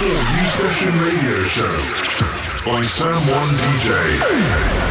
House 4 Session Radio Show by Sam One DJ.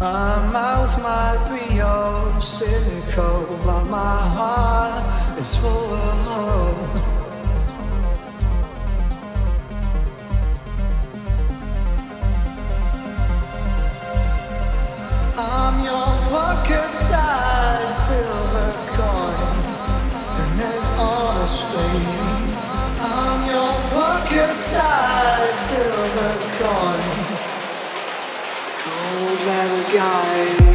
My mouth might be all cynical, but my heart is full of hope. I'm your pocket-sized silver coin, and it's honestly, I'm your pocket-sized silver coin guys.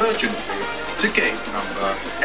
Urgently to gate number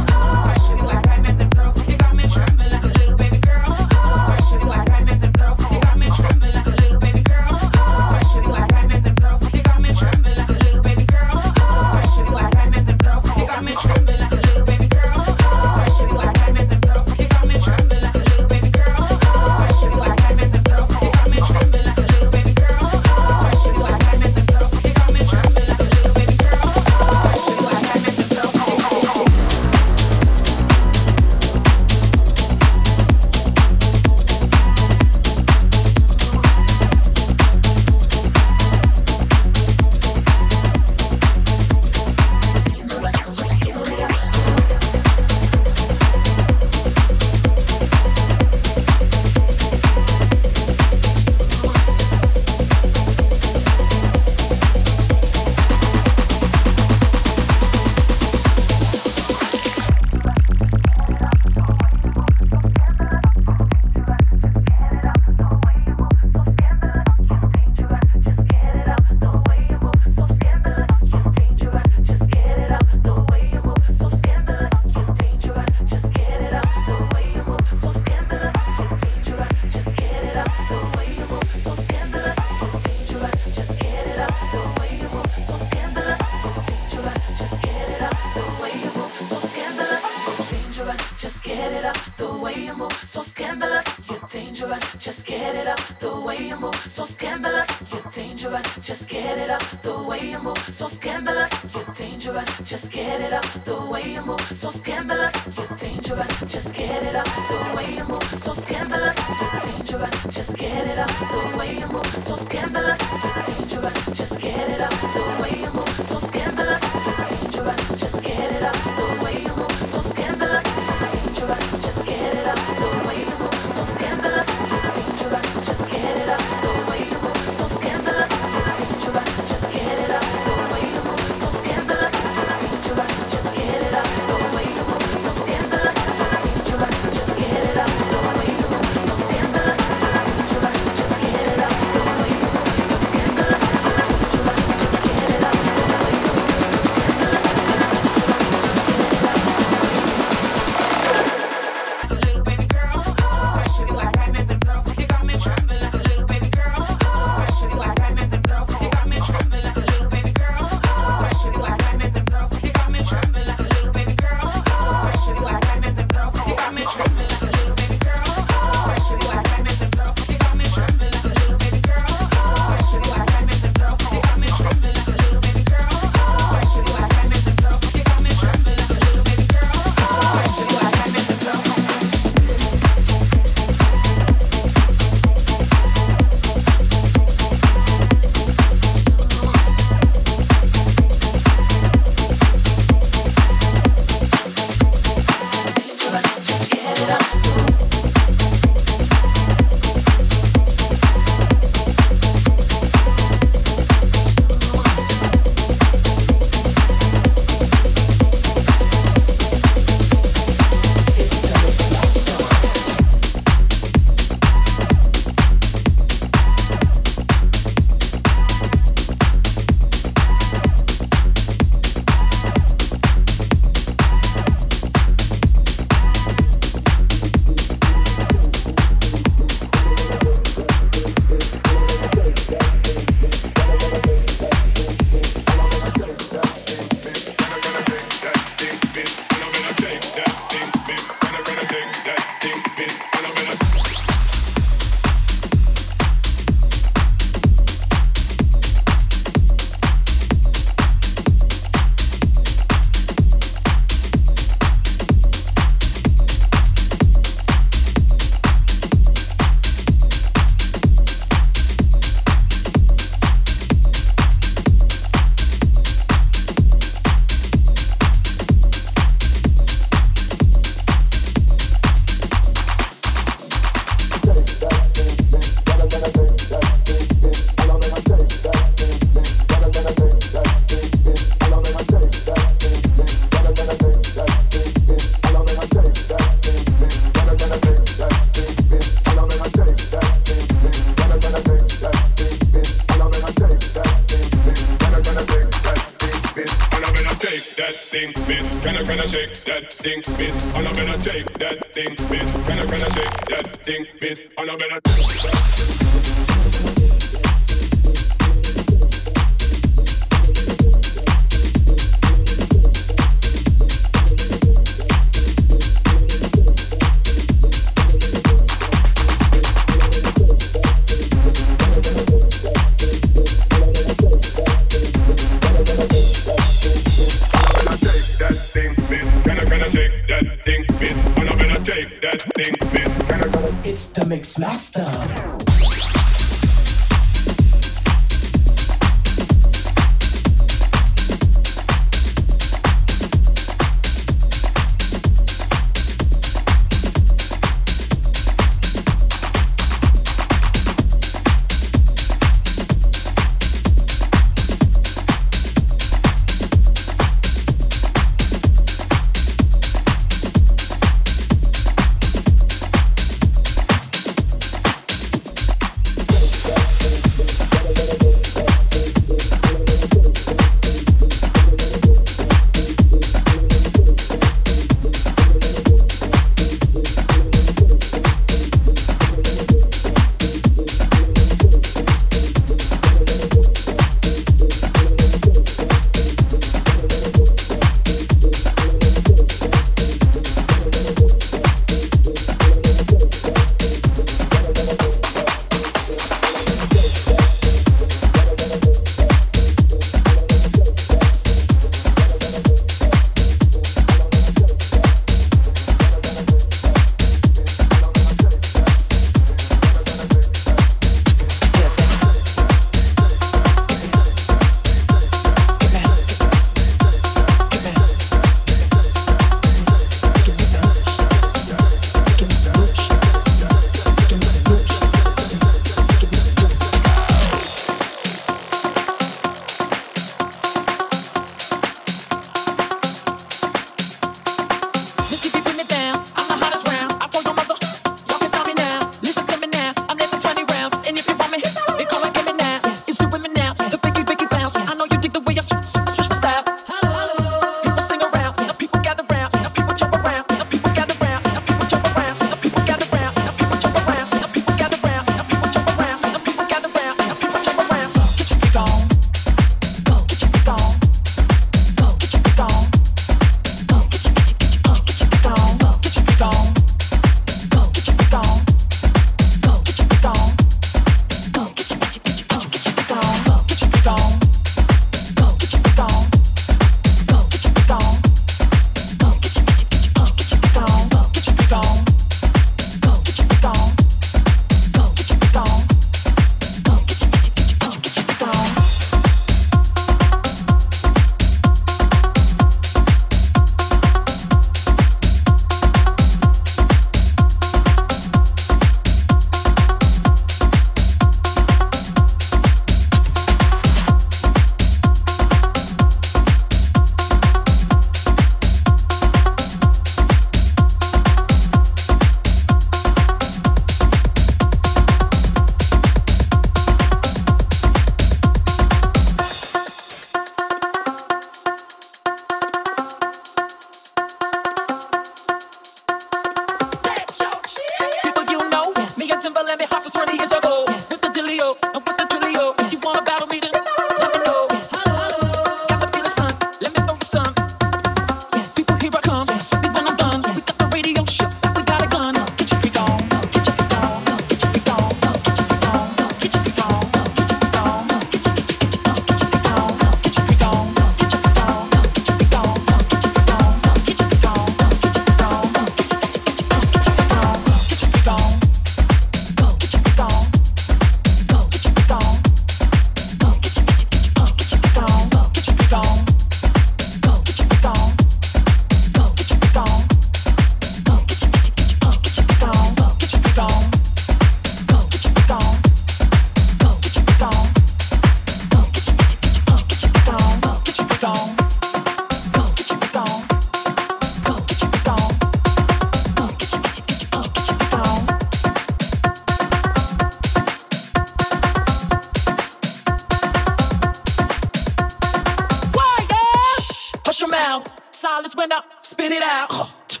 coming up, spit it out.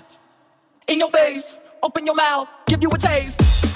In your face, open your mouth, give you a taste.